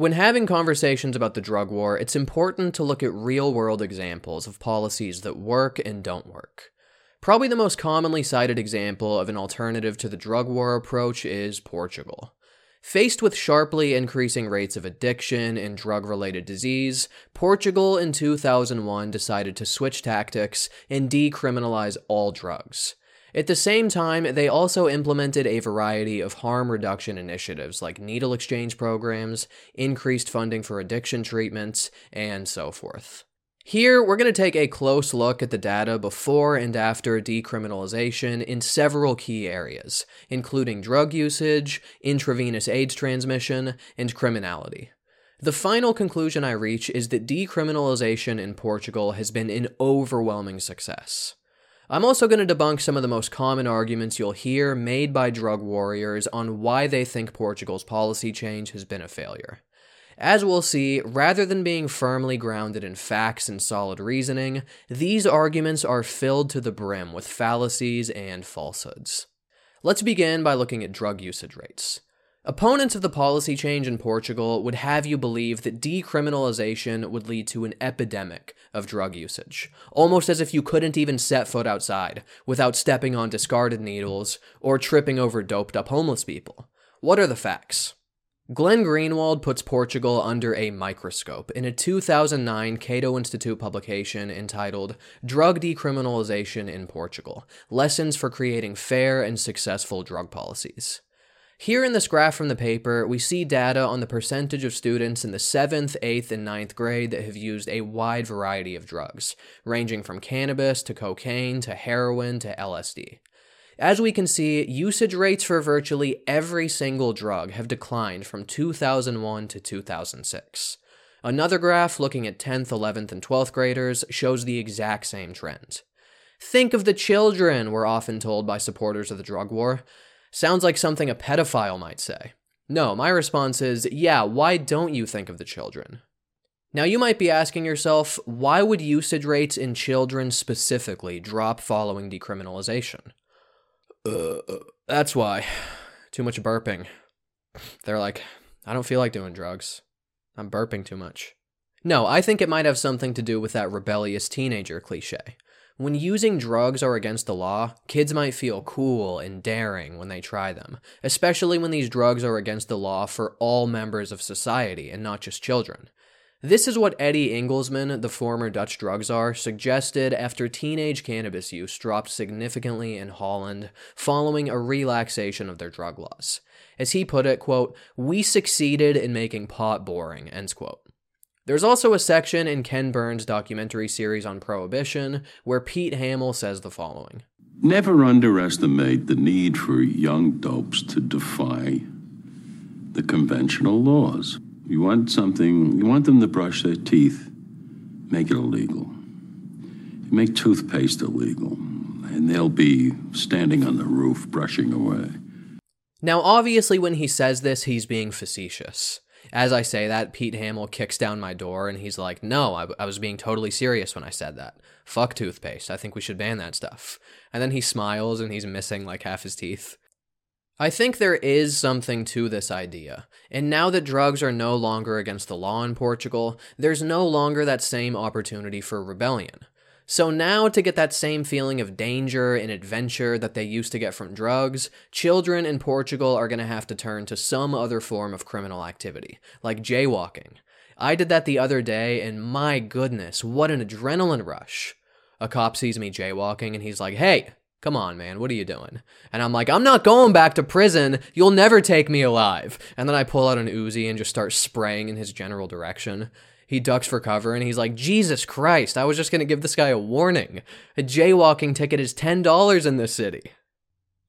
When having conversations about the drug war, it's important to look at real world examples of policies that work and don't work. Probably the most commonly cited example of an alternative to the drug war approach is Portugal. Faced with sharply increasing rates of addiction and drug related disease, Portugal in 2001 decided to switch tactics and decriminalize all drugs. At the same time, they also implemented a variety of harm reduction initiatives like needle exchange programs, increased funding for addiction treatments, and so forth. Here, we're going to take a close look at the data before and after decriminalization in several key areas, including drug usage, intravenous AIDS transmission, and criminality. The final conclusion I reach is that decriminalization in Portugal has been an overwhelming success. I'm also going to debunk some of the most common arguments you'll hear made by drug warriors on why they think Portugal's policy change has been a failure. As we'll see, rather than being firmly grounded in facts and solid reasoning, these arguments are filled to the brim with fallacies and falsehoods. Let's begin by looking at drug usage rates. Opponents of the policy change in Portugal would have you believe that decriminalization would lead to an epidemic of drug usage, almost as if you couldn't even set foot outside without stepping on discarded needles or tripping over doped up homeless people. What are the facts? Glenn Greenwald puts Portugal under a microscope in a 2009 Cato Institute publication entitled Drug Decriminalization in Portugal Lessons for Creating Fair and Successful Drug Policies. Here in this graph from the paper, we see data on the percentage of students in the 7th, 8th, and 9th grade that have used a wide variety of drugs, ranging from cannabis to cocaine to heroin to LSD. As we can see, usage rates for virtually every single drug have declined from 2001 to 2006. Another graph looking at 10th, 11th, and 12th graders shows the exact same trend. Think of the children, we're often told by supporters of the drug war. Sounds like something a pedophile might say. No, my response is yeah, why don't you think of the children? Now, you might be asking yourself, why would usage rates in children specifically drop following decriminalization? Uh, that's why. Too much burping. They're like, I don't feel like doing drugs. I'm burping too much. No, I think it might have something to do with that rebellious teenager cliche. When using drugs are against the law, kids might feel cool and daring when they try them, especially when these drugs are against the law for all members of society and not just children. This is what Eddie Engelsman, the former Dutch drug czar, suggested after teenage cannabis use dropped significantly in Holland following a relaxation of their drug laws. As he put it, quote, "We succeeded in making pot boring." Ends quote. There's also a section in Ken Burns' documentary series on Prohibition where Pete Hamill says the following Never underestimate the need for young dopes to defy the conventional laws. You want something, you want them to brush their teeth, make it illegal. Make toothpaste illegal, and they'll be standing on the roof brushing away. Now, obviously, when he says this, he's being facetious. As I say that, Pete Hamill kicks down my door and he's like, No, I, I was being totally serious when I said that. Fuck toothpaste. I think we should ban that stuff. And then he smiles and he's missing like half his teeth. I think there is something to this idea. And now that drugs are no longer against the law in Portugal, there's no longer that same opportunity for rebellion. So now, to get that same feeling of danger and adventure that they used to get from drugs, children in Portugal are going to have to turn to some other form of criminal activity, like jaywalking. I did that the other day, and my goodness, what an adrenaline rush. A cop sees me jaywalking, and he's like, hey, Come on, man, what are you doing? And I'm like, I'm not going back to prison. You'll never take me alive. And then I pull out an Uzi and just start spraying in his general direction. He ducks for cover and he's like, Jesus Christ, I was just going to give this guy a warning. A jaywalking ticket is $10 in this city.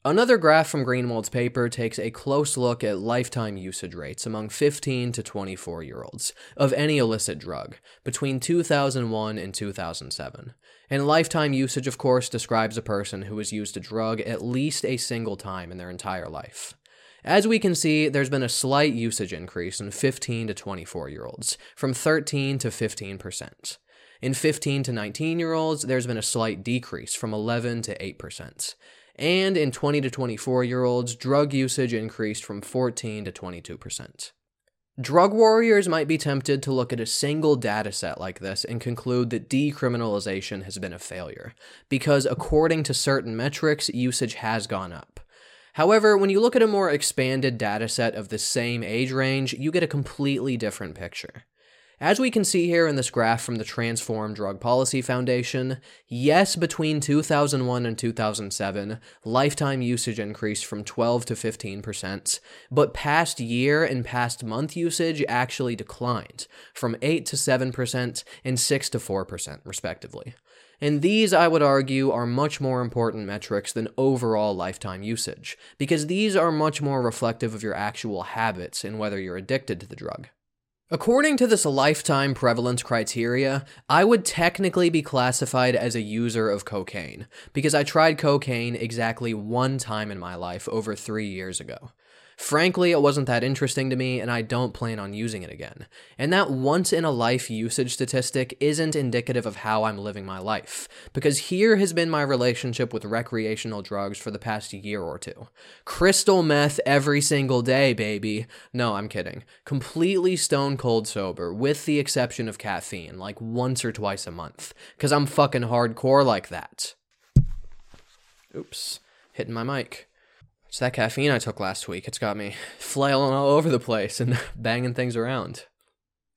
Another graph from Greenwald's paper takes a close look at lifetime usage rates among 15 to 24 year olds of any illicit drug between 2001 and 2007. And lifetime usage, of course, describes a person who has used a drug at least a single time in their entire life. As we can see, there's been a slight usage increase in 15 to 24 year olds, from 13 to 15%. In 15 to 19 year olds, there's been a slight decrease from 11 to 8%. And in 20 to 24 year olds, drug usage increased from 14 to 22%. Drug warriors might be tempted to look at a single dataset like this and conclude that decriminalization has been a failure, because according to certain metrics, usage has gone up. However, when you look at a more expanded dataset of the same age range, you get a completely different picture. As we can see here in this graph from the Transform Drug Policy Foundation, yes, between 2001 and 2007, lifetime usage increased from 12 to 15%, but past year and past month usage actually declined from 8 to 7% and 6 to 4%, respectively. And these, I would argue, are much more important metrics than overall lifetime usage, because these are much more reflective of your actual habits and whether you're addicted to the drug. According to this lifetime prevalence criteria, I would technically be classified as a user of cocaine, because I tried cocaine exactly one time in my life over three years ago. Frankly, it wasn't that interesting to me, and I don't plan on using it again. And that once in a life usage statistic isn't indicative of how I'm living my life, because here has been my relationship with recreational drugs for the past year or two. Crystal meth every single day, baby. No, I'm kidding. Completely stone cold sober, with the exception of caffeine, like once or twice a month, because I'm fucking hardcore like that. Oops, hitting my mic. It's that caffeine I took last week. It's got me flailing all over the place and banging things around.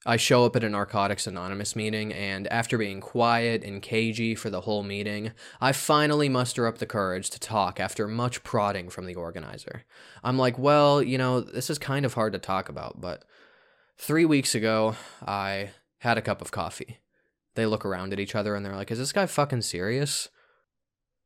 I show up at a Narcotics Anonymous meeting, and after being quiet and cagey for the whole meeting, I finally muster up the courage to talk after much prodding from the organizer. I'm like, well, you know, this is kind of hard to talk about, but three weeks ago, I had a cup of coffee. They look around at each other and they're like, is this guy fucking serious?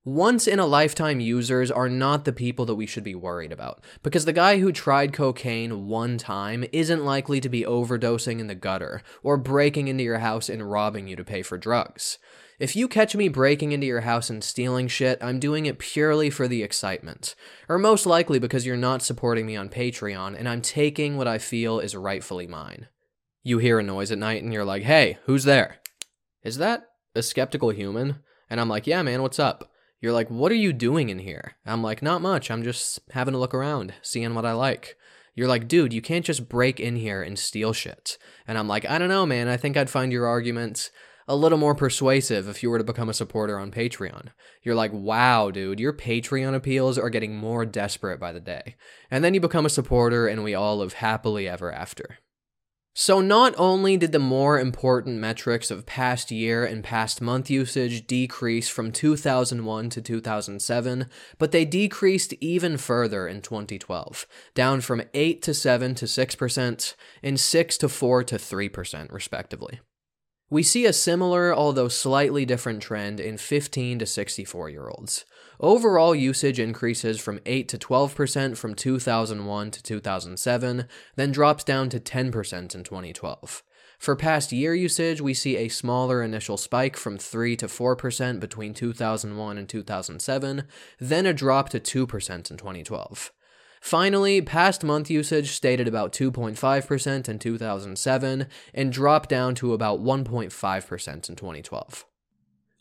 Once in a lifetime users are not the people that we should be worried about. Because the guy who tried cocaine one time isn't likely to be overdosing in the gutter or breaking into your house and robbing you to pay for drugs. If you catch me breaking into your house and stealing shit, I'm doing it purely for the excitement. Or most likely because you're not supporting me on Patreon and I'm taking what I feel is rightfully mine. You hear a noise at night and you're like, hey, who's there? Is that a skeptical human? And I'm like, yeah, man, what's up? You're like, what are you doing in here? I'm like, not much. I'm just having a look around, seeing what I like. You're like, dude, you can't just break in here and steal shit. And I'm like, I don't know, man. I think I'd find your arguments a little more persuasive if you were to become a supporter on Patreon. You're like, wow, dude, your Patreon appeals are getting more desperate by the day. And then you become a supporter, and we all live happily ever after. So, not only did the more important metrics of past year and past month usage decrease from 2001 to 2007, but they decreased even further in 2012, down from 8 to 7 to 6%, and 6 to 4 to 3%, respectively. We see a similar, although slightly different trend in 15 to 64 year olds. Overall usage increases from 8 to 12% from 2001 to 2007, then drops down to 10% in 2012. For past year usage, we see a smaller initial spike from 3 to 4% between 2001 and 2007, then a drop to 2% in 2012. Finally, past month usage stayed at about 2.5% in 2007 and dropped down to about 1.5% in 2012.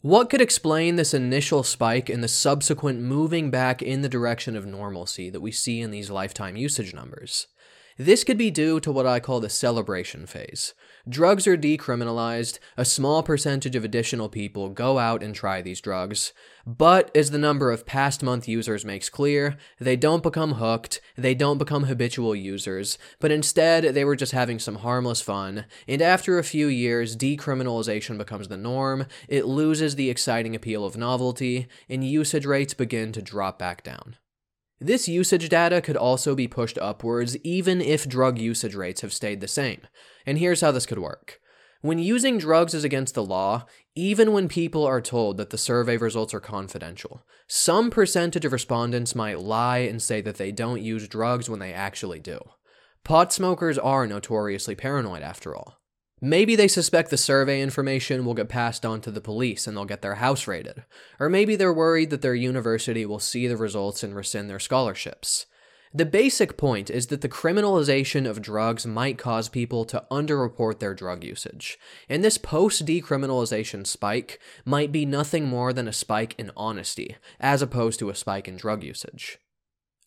What could explain this initial spike and the subsequent moving back in the direction of normalcy that we see in these lifetime usage numbers? This could be due to what I call the celebration phase. Drugs are decriminalized, a small percentage of additional people go out and try these drugs, but as the number of past month users makes clear, they don't become hooked, they don't become habitual users, but instead they were just having some harmless fun, and after a few years, decriminalization becomes the norm, it loses the exciting appeal of novelty, and usage rates begin to drop back down. This usage data could also be pushed upwards even if drug usage rates have stayed the same. And here's how this could work. When using drugs is against the law, even when people are told that the survey results are confidential, some percentage of respondents might lie and say that they don't use drugs when they actually do. Pot smokers are notoriously paranoid after all. Maybe they suspect the survey information will get passed on to the police and they'll get their house raided. Or maybe they're worried that their university will see the results and rescind their scholarships. The basic point is that the criminalization of drugs might cause people to underreport their drug usage, and this post decriminalization spike might be nothing more than a spike in honesty, as opposed to a spike in drug usage.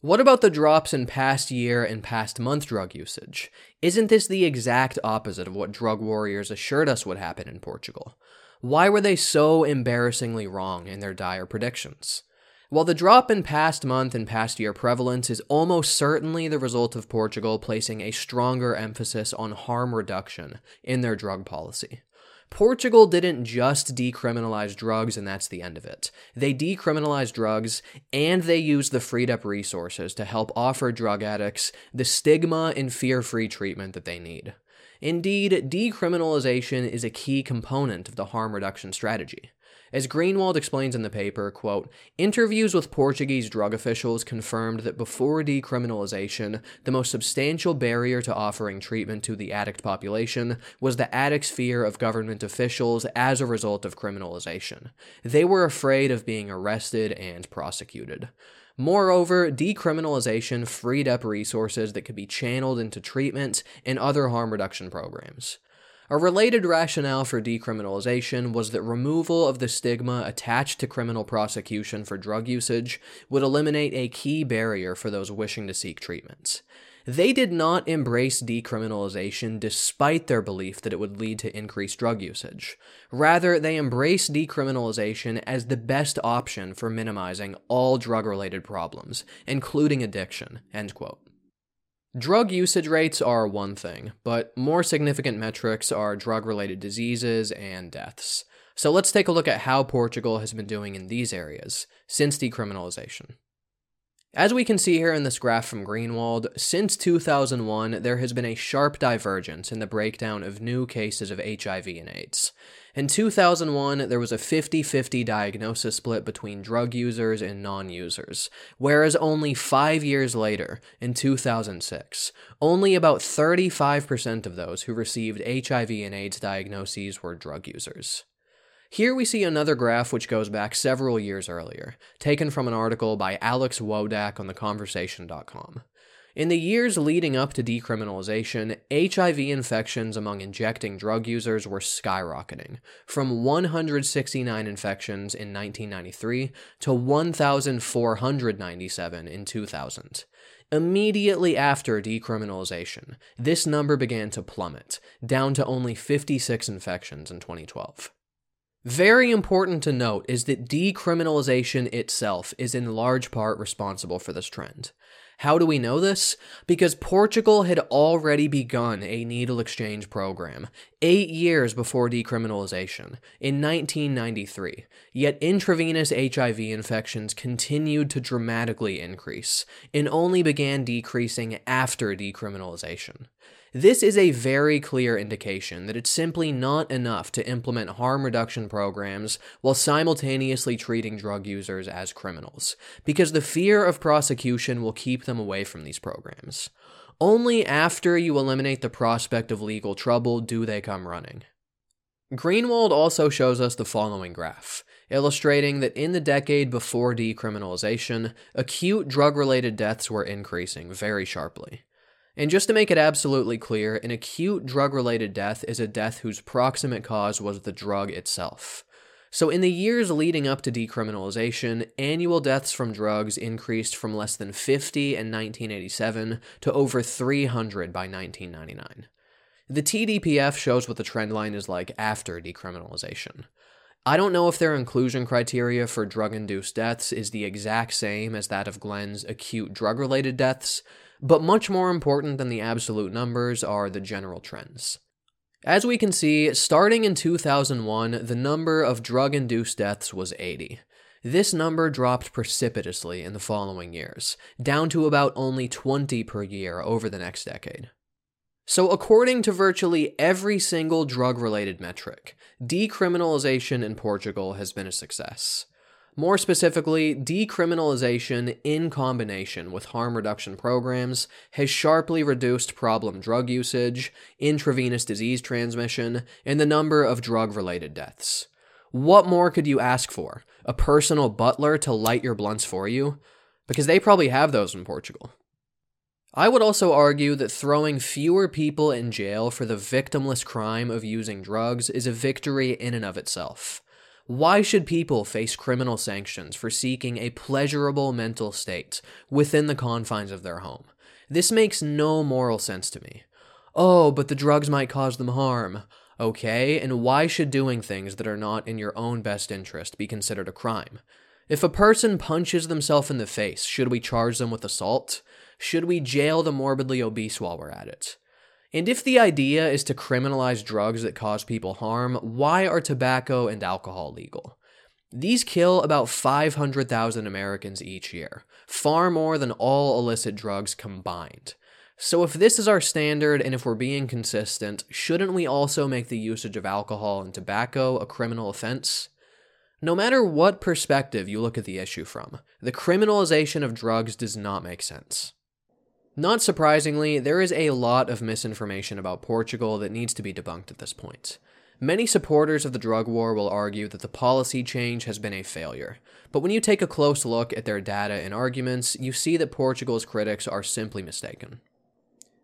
What about the drops in past year and past month drug usage? Isn't this the exact opposite of what drug warriors assured us would happen in Portugal? Why were they so embarrassingly wrong in their dire predictions? While the drop in past month and past year prevalence is almost certainly the result of Portugal placing a stronger emphasis on harm reduction in their drug policy. Portugal didn't just decriminalize drugs and that's the end of it. They decriminalized drugs and they used the freed up resources to help offer drug addicts the stigma and fear free treatment that they need. Indeed, decriminalization is a key component of the harm reduction strategy. As Greenwald explains in the paper, quote, interviews with Portuguese drug officials confirmed that before decriminalization, the most substantial barrier to offering treatment to the addict population was the addict's fear of government officials as a result of criminalization. They were afraid of being arrested and prosecuted. Moreover, decriminalization freed up resources that could be channeled into treatment and other harm reduction programs. A related rationale for decriminalization was that removal of the stigma attached to criminal prosecution for drug usage would eliminate a key barrier for those wishing to seek treatments. They did not embrace decriminalization despite their belief that it would lead to increased drug usage. Rather, they embraced decriminalization as the best option for minimizing all drug related problems, including addiction. End quote. Drug usage rates are one thing, but more significant metrics are drug related diseases and deaths. So let's take a look at how Portugal has been doing in these areas since decriminalization. As we can see here in this graph from Greenwald, since 2001, there has been a sharp divergence in the breakdown of new cases of HIV and AIDS. In 2001, there was a 50 50 diagnosis split between drug users and non users, whereas only five years later, in 2006, only about 35% of those who received HIV and AIDS diagnoses were drug users. Here we see another graph which goes back several years earlier, taken from an article by Alex Wodak on theconversation.com. In the years leading up to decriminalization, HIV infections among injecting drug users were skyrocketing, from 169 infections in 1993 to 1,497 in 2000. Immediately after decriminalization, this number began to plummet, down to only 56 infections in 2012. Very important to note is that decriminalization itself is in large part responsible for this trend. How do we know this? Because Portugal had already begun a needle exchange program, eight years before decriminalization, in 1993, yet intravenous HIV infections continued to dramatically increase, and only began decreasing after decriminalization. This is a very clear indication that it's simply not enough to implement harm reduction programs while simultaneously treating drug users as criminals, because the fear of prosecution will keep them away from these programs. Only after you eliminate the prospect of legal trouble do they come running. Greenwald also shows us the following graph, illustrating that in the decade before decriminalization, acute drug related deaths were increasing very sharply. And just to make it absolutely clear, an acute drug related death is a death whose proximate cause was the drug itself. So, in the years leading up to decriminalization, annual deaths from drugs increased from less than 50 in 1987 to over 300 by 1999. The TDPF shows what the trend line is like after decriminalization. I don't know if their inclusion criteria for drug induced deaths is the exact same as that of Glenn's acute drug related deaths, but much more important than the absolute numbers are the general trends. As we can see, starting in 2001, the number of drug induced deaths was 80. This number dropped precipitously in the following years, down to about only 20 per year over the next decade. So, according to virtually every single drug related metric, decriminalization in Portugal has been a success. More specifically, decriminalization in combination with harm reduction programs has sharply reduced problem drug usage, intravenous disease transmission, and the number of drug related deaths. What more could you ask for? A personal butler to light your blunts for you? Because they probably have those in Portugal. I would also argue that throwing fewer people in jail for the victimless crime of using drugs is a victory in and of itself. Why should people face criminal sanctions for seeking a pleasurable mental state within the confines of their home? This makes no moral sense to me. Oh, but the drugs might cause them harm. Okay, and why should doing things that are not in your own best interest be considered a crime? If a person punches themselves in the face, should we charge them with assault? Should we jail the morbidly obese while we're at it? And if the idea is to criminalize drugs that cause people harm, why are tobacco and alcohol legal? These kill about 500,000 Americans each year, far more than all illicit drugs combined. So, if this is our standard and if we're being consistent, shouldn't we also make the usage of alcohol and tobacco a criminal offense? No matter what perspective you look at the issue from, the criminalization of drugs does not make sense. Not surprisingly, there is a lot of misinformation about Portugal that needs to be debunked at this point. Many supporters of the drug war will argue that the policy change has been a failure, but when you take a close look at their data and arguments, you see that Portugal's critics are simply mistaken.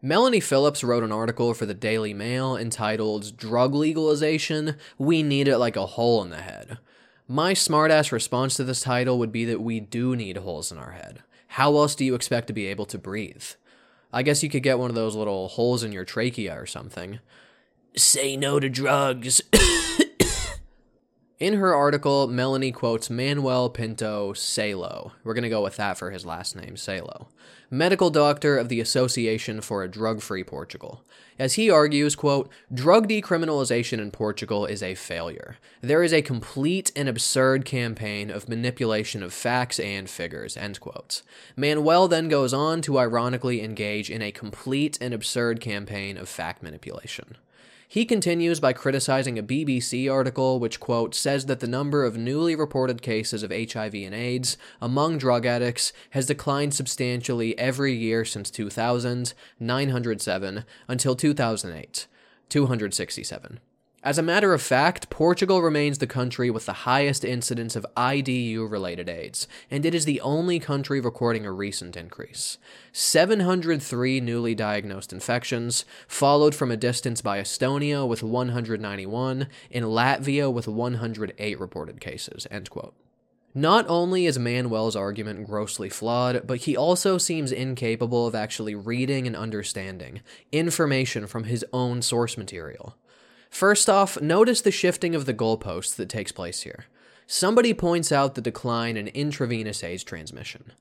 Melanie Phillips wrote an article for the Daily Mail entitled Drug Legalization We Need It Like a Hole in the Head. My smartass response to this title would be that we do need holes in our head. How else do you expect to be able to breathe? I guess you could get one of those little holes in your trachea or something. Say no to drugs. In her article, Melanie quotes Manuel Pinto Salo. We're going to go with that for his last name, Salo, medical doctor of the Association for a Drug-Free Portugal. As he argues, quote, drug decriminalization in Portugal is a failure. There is a complete and absurd campaign of manipulation of facts and figures, end quote. Manuel then goes on to ironically engage in a complete and absurd campaign of fact manipulation. He continues by criticizing a BBC article which, quote, says that the number of newly reported cases of HIV and AIDS among drug addicts has declined substantially every year since 2000, 907, until 2008, 267. As a matter of fact, Portugal remains the country with the highest incidence of IDU related AIDS, and it is the only country recording a recent increase. 703 newly diagnosed infections, followed from a distance by Estonia with 191, and Latvia with 108 reported cases. End quote. Not only is Manuel's argument grossly flawed, but he also seems incapable of actually reading and understanding information from his own source material. First off, notice the shifting of the goalposts that takes place here. Somebody points out the decline in intravenous AIDS transmission.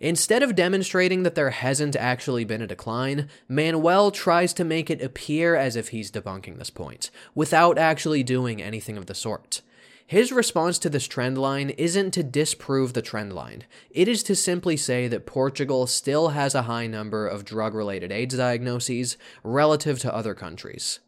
Instead of demonstrating that there hasn't actually been a decline, Manuel tries to make it appear as if he's debunking this point, without actually doing anything of the sort. His response to this trend line isn't to disprove the trend line. It is to simply say that Portugal still has a high number of drug related AIDS diagnoses relative to other countries.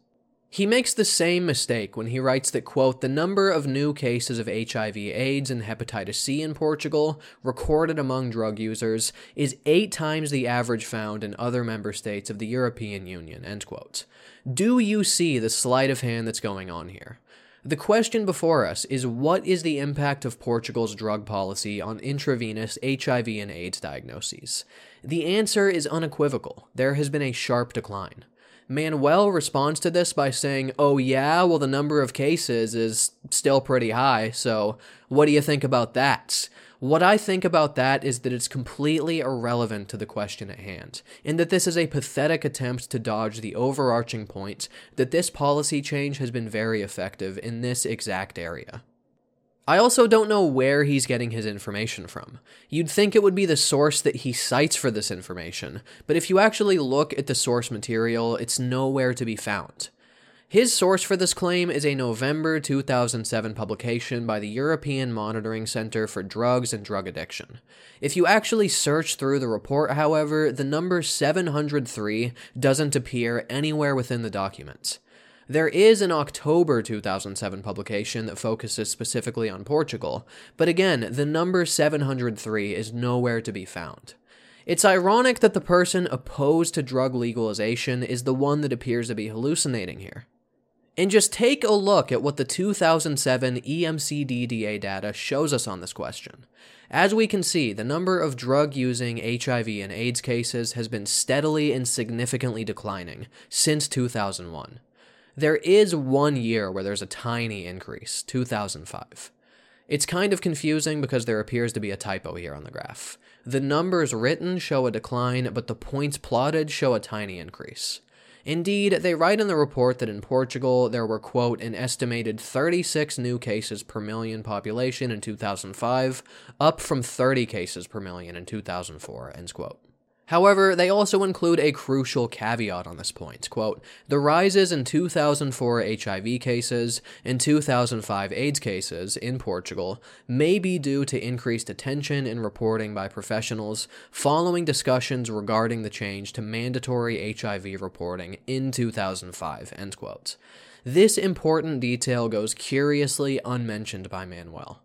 He makes the same mistake when he writes that, quote, the number of new cases of HIV, AIDS, and hepatitis C in Portugal recorded among drug users is eight times the average found in other member states of the European Union, end quote. Do you see the sleight of hand that's going on here? The question before us is what is the impact of Portugal's drug policy on intravenous HIV and AIDS diagnoses? The answer is unequivocal. There has been a sharp decline. Manuel responds to this by saying, Oh, yeah, well, the number of cases is still pretty high, so what do you think about that? What I think about that is that it's completely irrelevant to the question at hand, and that this is a pathetic attempt to dodge the overarching point that this policy change has been very effective in this exact area. I also don't know where he's getting his information from. You'd think it would be the source that he cites for this information, but if you actually look at the source material, it's nowhere to be found. His source for this claim is a November 2007 publication by the European Monitoring Center for Drugs and Drug Addiction. If you actually search through the report, however, the number 703 doesn't appear anywhere within the document. There is an October 2007 publication that focuses specifically on Portugal, but again, the number 703 is nowhere to be found. It's ironic that the person opposed to drug legalization is the one that appears to be hallucinating here. And just take a look at what the 2007 EMCDDA data shows us on this question. As we can see, the number of drug using HIV and AIDS cases has been steadily and significantly declining since 2001. There is one year where there's a tiny increase, 2005. It's kind of confusing because there appears to be a typo here on the graph. The numbers written show a decline, but the points plotted show a tiny increase. Indeed, they write in the report that in Portugal there were, quote, an estimated 36 new cases per million population in 2005, up from 30 cases per million in 2004, ends quote. However, they also include a crucial caveat on this point. Quote, the rises in 2004 HIV cases and 2005 AIDS cases in Portugal may be due to increased attention and reporting by professionals following discussions regarding the change to mandatory HIV reporting in 2005, end quote. This important detail goes curiously unmentioned by Manuel.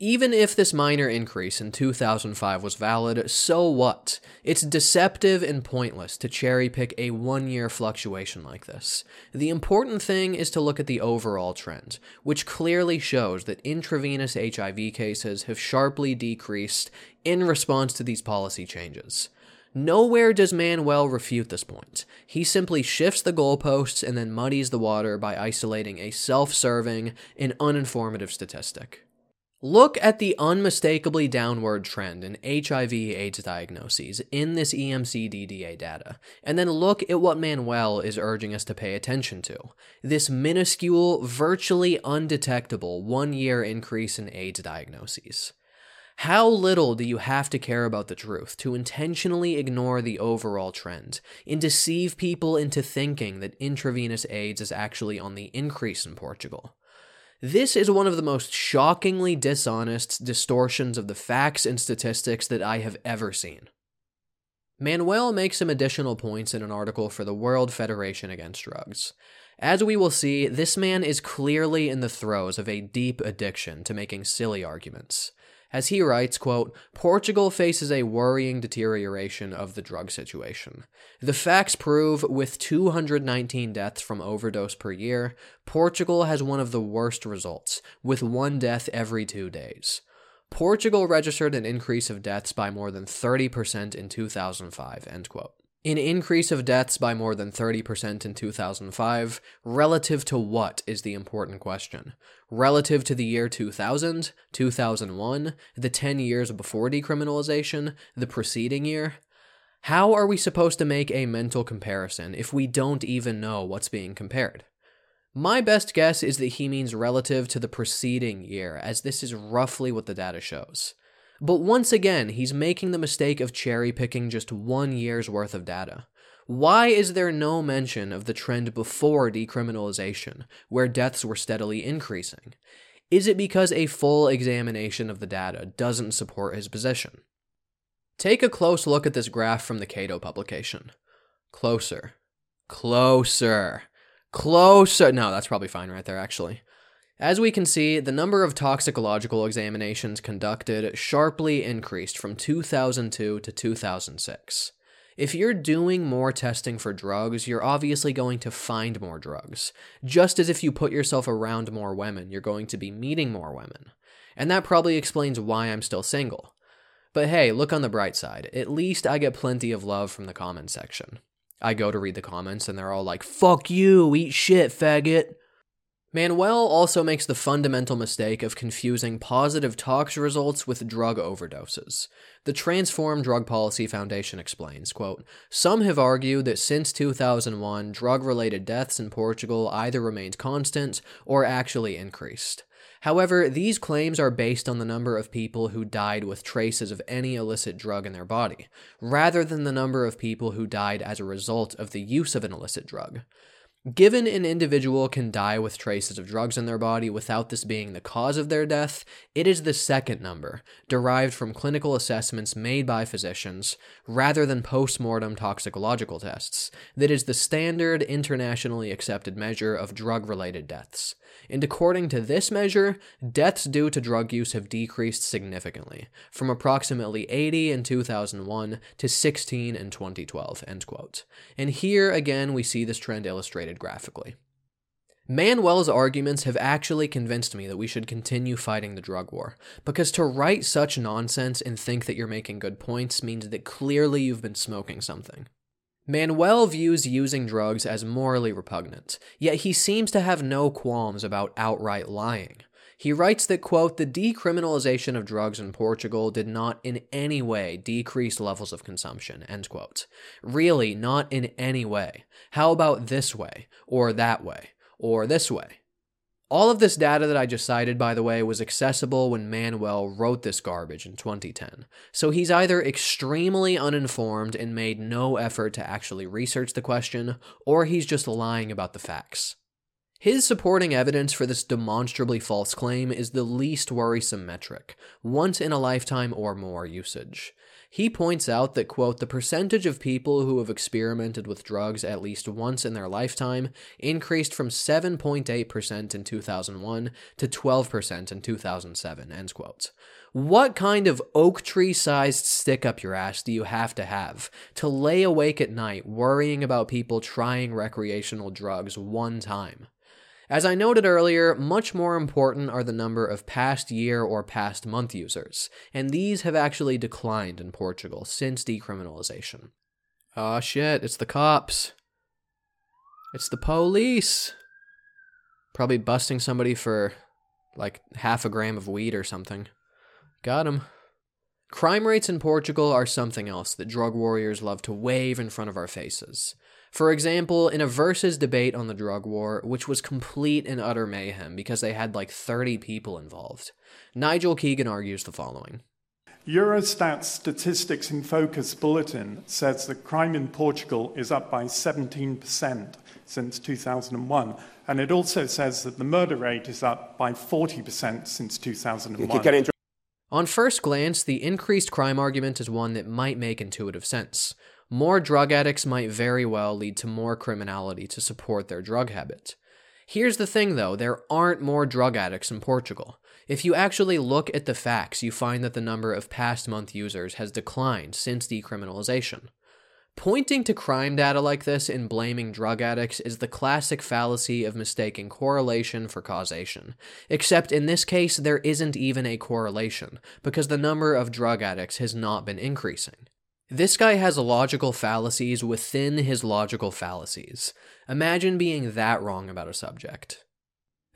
Even if this minor increase in 2005 was valid, so what? It's deceptive and pointless to cherry pick a one year fluctuation like this. The important thing is to look at the overall trend, which clearly shows that intravenous HIV cases have sharply decreased in response to these policy changes. Nowhere does Manuel refute this point. He simply shifts the goalposts and then muddies the water by isolating a self serving and uninformative statistic. Look at the unmistakably downward trend in HIV AIDS diagnoses in this EMCDDA data, and then look at what Manuel is urging us to pay attention to this minuscule, virtually undetectable one year increase in AIDS diagnoses. How little do you have to care about the truth to intentionally ignore the overall trend and deceive people into thinking that intravenous AIDS is actually on the increase in Portugal? This is one of the most shockingly dishonest distortions of the facts and statistics that I have ever seen. Manuel makes some additional points in an article for the World Federation Against Drugs. As we will see, this man is clearly in the throes of a deep addiction to making silly arguments. As he writes, quote, Portugal faces a worrying deterioration of the drug situation. The facts prove with 219 deaths from overdose per year, Portugal has one of the worst results, with one death every two days. Portugal registered an increase of deaths by more than 30% in 2005, end quote. An increase of deaths by more than 30% in 2005, relative to what is the important question? Relative to the year 2000, 2001, the 10 years before decriminalization, the preceding year? How are we supposed to make a mental comparison if we don't even know what's being compared? My best guess is that he means relative to the preceding year, as this is roughly what the data shows. But once again, he's making the mistake of cherry picking just one year's worth of data. Why is there no mention of the trend before decriminalization, where deaths were steadily increasing? Is it because a full examination of the data doesn't support his position? Take a close look at this graph from the Cato publication. Closer. Closer. Closer. No, that's probably fine right there, actually. As we can see, the number of toxicological examinations conducted sharply increased from 2002 to 2006. If you're doing more testing for drugs, you're obviously going to find more drugs. Just as if you put yourself around more women, you're going to be meeting more women. And that probably explains why I'm still single. But hey, look on the bright side. At least I get plenty of love from the comments section. I go to read the comments and they're all like, fuck you, eat shit, faggot. Manuel also makes the fundamental mistake of confusing positive tox results with drug overdoses. The Transform Drug Policy Foundation explains, quote, Some have argued that since 2001, drug-related deaths in Portugal either remained constant or actually increased. However, these claims are based on the number of people who died with traces of any illicit drug in their body, rather than the number of people who died as a result of the use of an illicit drug. Given an individual can die with traces of drugs in their body without this being the cause of their death, it is the second number, derived from clinical assessments made by physicians, rather than post mortem toxicological tests, that is the standard internationally accepted measure of drug related deaths and according to this measure, deaths due to drug use have decreased significantly, from approximately 80 in 2001 to 16 in 2012. End quote. And here again we see this trend illustrated graphically. Manuel's arguments have actually convinced me that we should continue fighting the drug war, because to write such nonsense and think that you're making good points means that clearly you've been smoking something. Manuel views using drugs as morally repugnant, yet he seems to have no qualms about outright lying. He writes that, quote, the decriminalization of drugs in Portugal did not in any way decrease levels of consumption, end quote. Really, not in any way. How about this way, or that way, or this way? All of this data that I just cited, by the way, was accessible when Manuel wrote this garbage in 2010. So he's either extremely uninformed and made no effort to actually research the question, or he's just lying about the facts. His supporting evidence for this demonstrably false claim is the least worrisome metric once in a lifetime or more usage. He points out that, quote, the percentage of people who have experimented with drugs at least once in their lifetime increased from 7.8% in 2001 to 12% in 2007, end quote. What kind of oak tree sized stick up your ass do you have to have to lay awake at night worrying about people trying recreational drugs one time? As I noted earlier, much more important are the number of past year or past month users, and these have actually declined in Portugal since decriminalization. Oh shit, it's the cops. It's the police. Probably busting somebody for like half a gram of weed or something. Got him. Crime rates in Portugal are something else that drug warriors love to wave in front of our faces. For example, in a versus debate on the drug war, which was complete and utter mayhem because they had like 30 people involved, Nigel Keegan argues the following. Eurostat's Statistics in Focus bulletin says that crime in Portugal is up by 17% since 2001. And it also says that the murder rate is up by 40% since 2001. On first glance, the increased crime argument is one that might make intuitive sense. More drug addicts might very well lead to more criminality to support their drug habit. Here's the thing though, there aren't more drug addicts in Portugal. If you actually look at the facts, you find that the number of past month users has declined since decriminalization. Pointing to crime data like this and blaming drug addicts is the classic fallacy of mistaking correlation for causation. Except in this case, there isn't even a correlation, because the number of drug addicts has not been increasing. This guy has logical fallacies within his logical fallacies. Imagine being that wrong about a subject.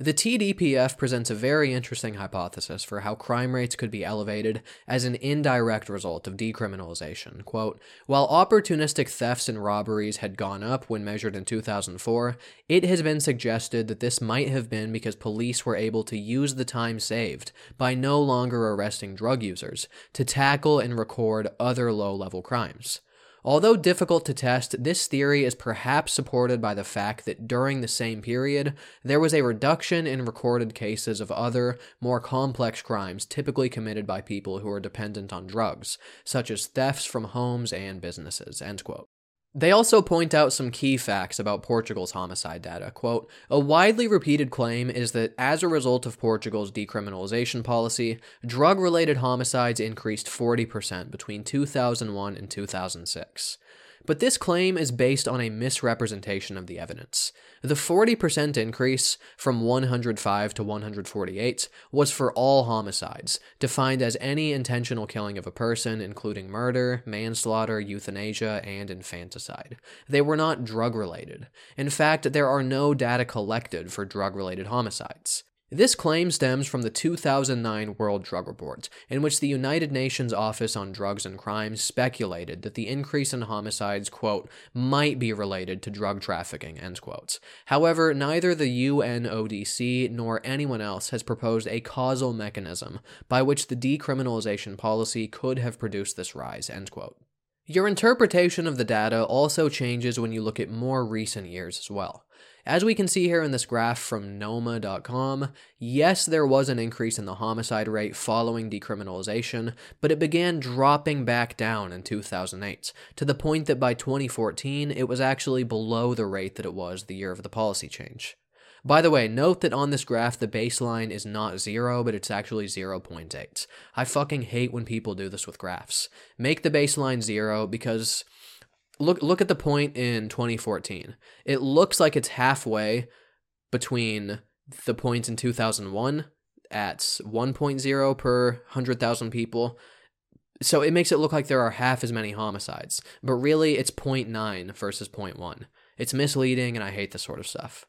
The TDPF presents a very interesting hypothesis for how crime rates could be elevated as an indirect result of decriminalization. Quote, While opportunistic thefts and robberies had gone up when measured in 2004, it has been suggested that this might have been because police were able to use the time saved by no longer arresting drug users to tackle and record other low level crimes. Although difficult to test, this theory is perhaps supported by the fact that during the same period, there was a reduction in recorded cases of other, more complex crimes typically committed by people who are dependent on drugs, such as thefts from homes and businesses. End quote. They also point out some key facts about Portugal's homicide data. Quote, a widely repeated claim is that as a result of Portugal's decriminalization policy, drug related homicides increased 40% between 2001 and 2006. But this claim is based on a misrepresentation of the evidence. The 40% increase from 105 to 148 was for all homicides, defined as any intentional killing of a person, including murder, manslaughter, euthanasia, and infanticide. They were not drug related. In fact, there are no data collected for drug related homicides. This claim stems from the 2009 World Drug Report, in which the United Nations Office on Drugs and Crime speculated that the increase in homicides, quote, might be related to drug trafficking, end quotes. However, neither the UNODC nor anyone else has proposed a causal mechanism by which the decriminalization policy could have produced this rise, end quote. Your interpretation of the data also changes when you look at more recent years as well. As we can see here in this graph from Knoema.com, yes, there was an increase in the homicide rate following decriminalization, but it began dropping back down in 2008, to the point that by 2014 it was actually below the rate that it was the year of the policy change. By the way, note that on this graph the baseline is not 0, but it's actually 0.8. I fucking hate when people do this with graphs. Make the baseline 0 because look look at the point in 2014. It looks like it's halfway between the point in 2001 at 1.0 per 100,000 people. So it makes it look like there are half as many homicides, but really it's 0.9 versus 0.1. It's misleading and I hate this sort of stuff.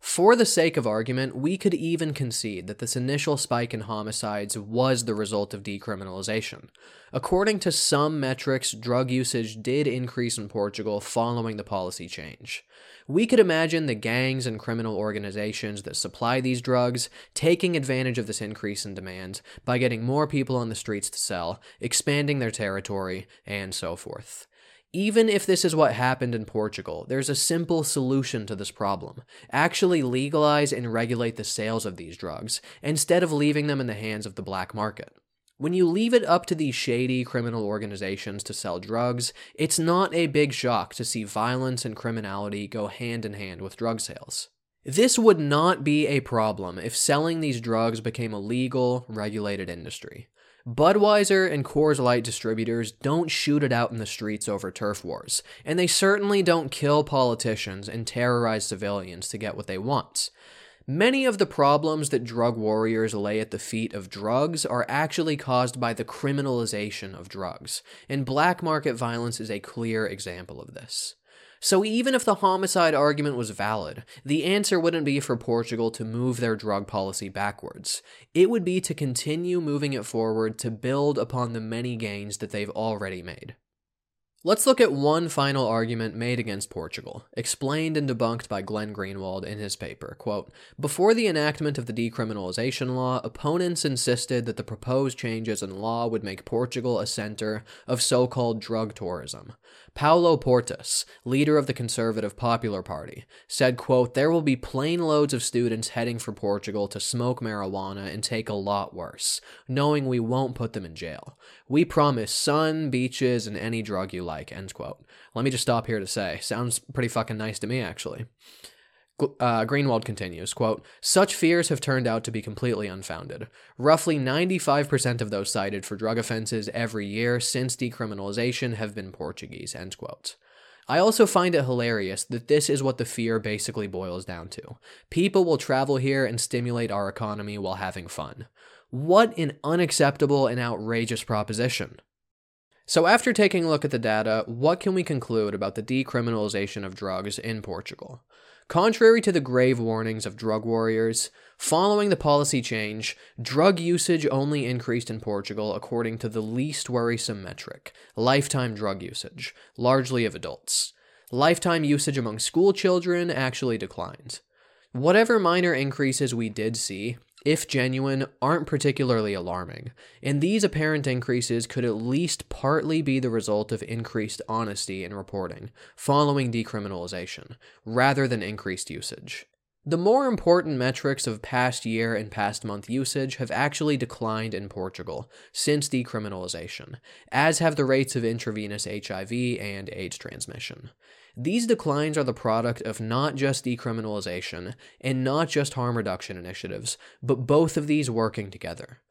For the sake of argument, we could even concede that this initial spike in homicides was the result of decriminalization. According to some metrics, drug usage did increase in Portugal following the policy change. We could imagine the gangs and criminal organizations that supply these drugs taking advantage of this increase in demand by getting more people on the streets to sell, expanding their territory, and so forth. Even if this is what happened in Portugal, there's a simple solution to this problem. Actually legalize and regulate the sales of these drugs, instead of leaving them in the hands of the black market. When you leave it up to these shady criminal organizations to sell drugs, it's not a big shock to see violence and criminality go hand in hand with drug sales. This would not be a problem if selling these drugs became a legal, regulated industry. Budweiser and Coors Light distributors don't shoot it out in the streets over turf wars, and they certainly don't kill politicians and terrorize civilians to get what they want. Many of the problems that drug warriors lay at the feet of drugs are actually caused by the criminalization of drugs, and black market violence is a clear example of this. So even if the homicide argument was valid, the answer wouldn't be for Portugal to move their drug policy backwards. It would be to continue moving it forward to build upon the many gains that they've already made. Let's look at one final argument made against Portugal, explained and debunked by Glenn Greenwald in his paper. Quote, Before the enactment of the decriminalization law, opponents insisted that the proposed changes in law would make Portugal a center of so called drug tourism. Paulo Portas, leader of the Conservative Popular Party, said, quote, There will be plane loads of students heading for Portugal to smoke marijuana and take a lot worse, knowing we won't put them in jail. We promise sun, beaches, and any drug you like, end quote. Let me just stop here to say, sounds pretty fucking nice to me, actually. Uh, Greenwald continues, quote, Such fears have turned out to be completely unfounded. Roughly 95% of those cited for drug offenses every year since decriminalization have been Portuguese, end quote. I also find it hilarious that this is what the fear basically boils down to. People will travel here and stimulate our economy while having fun. What an unacceptable and outrageous proposition. So, after taking a look at the data, what can we conclude about the decriminalization of drugs in Portugal? Contrary to the grave warnings of drug warriors, following the policy change, drug usage only increased in Portugal according to the least worrisome metric lifetime drug usage, largely of adults. Lifetime usage among school children actually declined. Whatever minor increases we did see, if genuine, aren't particularly alarming, and these apparent increases could at least partly be the result of increased honesty in reporting following decriminalization, rather than increased usage. The more important metrics of past year and past month usage have actually declined in Portugal since decriminalization, as have the rates of intravenous HIV and AIDS transmission. These declines are the product of not just decriminalization and not just harm reduction initiatives, but both of these working together.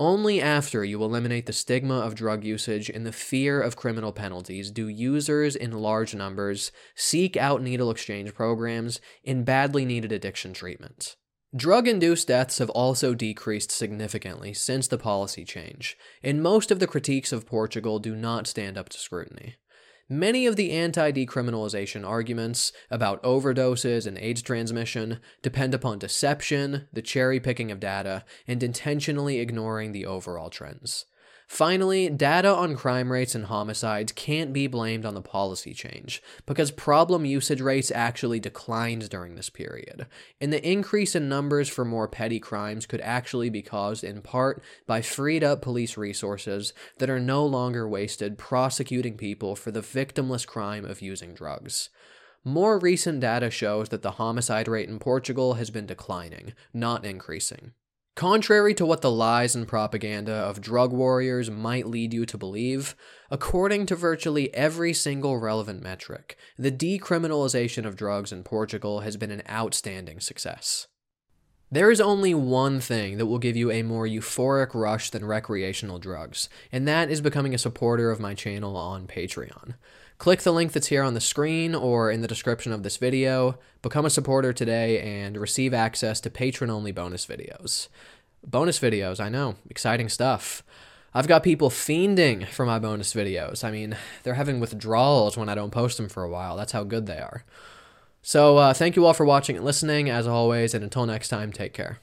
Only after you eliminate the stigma of drug usage and the fear of criminal penalties do users in large numbers seek out needle exchange programs and badly needed addiction treatment. Drug induced deaths have also decreased significantly since the policy change, and most of the critiques of Portugal do not stand up to scrutiny. Many of the anti decriminalization arguments about overdoses and AIDS transmission depend upon deception, the cherry picking of data, and intentionally ignoring the overall trends. Finally, data on crime rates and homicides can't be blamed on the policy change, because problem usage rates actually declined during this period, and the increase in numbers for more petty crimes could actually be caused in part by freed up police resources that are no longer wasted prosecuting people for the victimless crime of using drugs. More recent data shows that the homicide rate in Portugal has been declining, not increasing. Contrary to what the lies and propaganda of drug warriors might lead you to believe, according to virtually every single relevant metric, the decriminalization of drugs in Portugal has been an outstanding success. There is only one thing that will give you a more euphoric rush than recreational drugs, and that is becoming a supporter of my channel on Patreon. Click the link that's here on the screen or in the description of this video, become a supporter today, and receive access to patron only bonus videos. Bonus videos, I know, exciting stuff. I've got people fiending for my bonus videos. I mean, they're having withdrawals when I don't post them for a while. That's how good they are. So uh, thank you all for watching and listening, as always, and until next time, take care.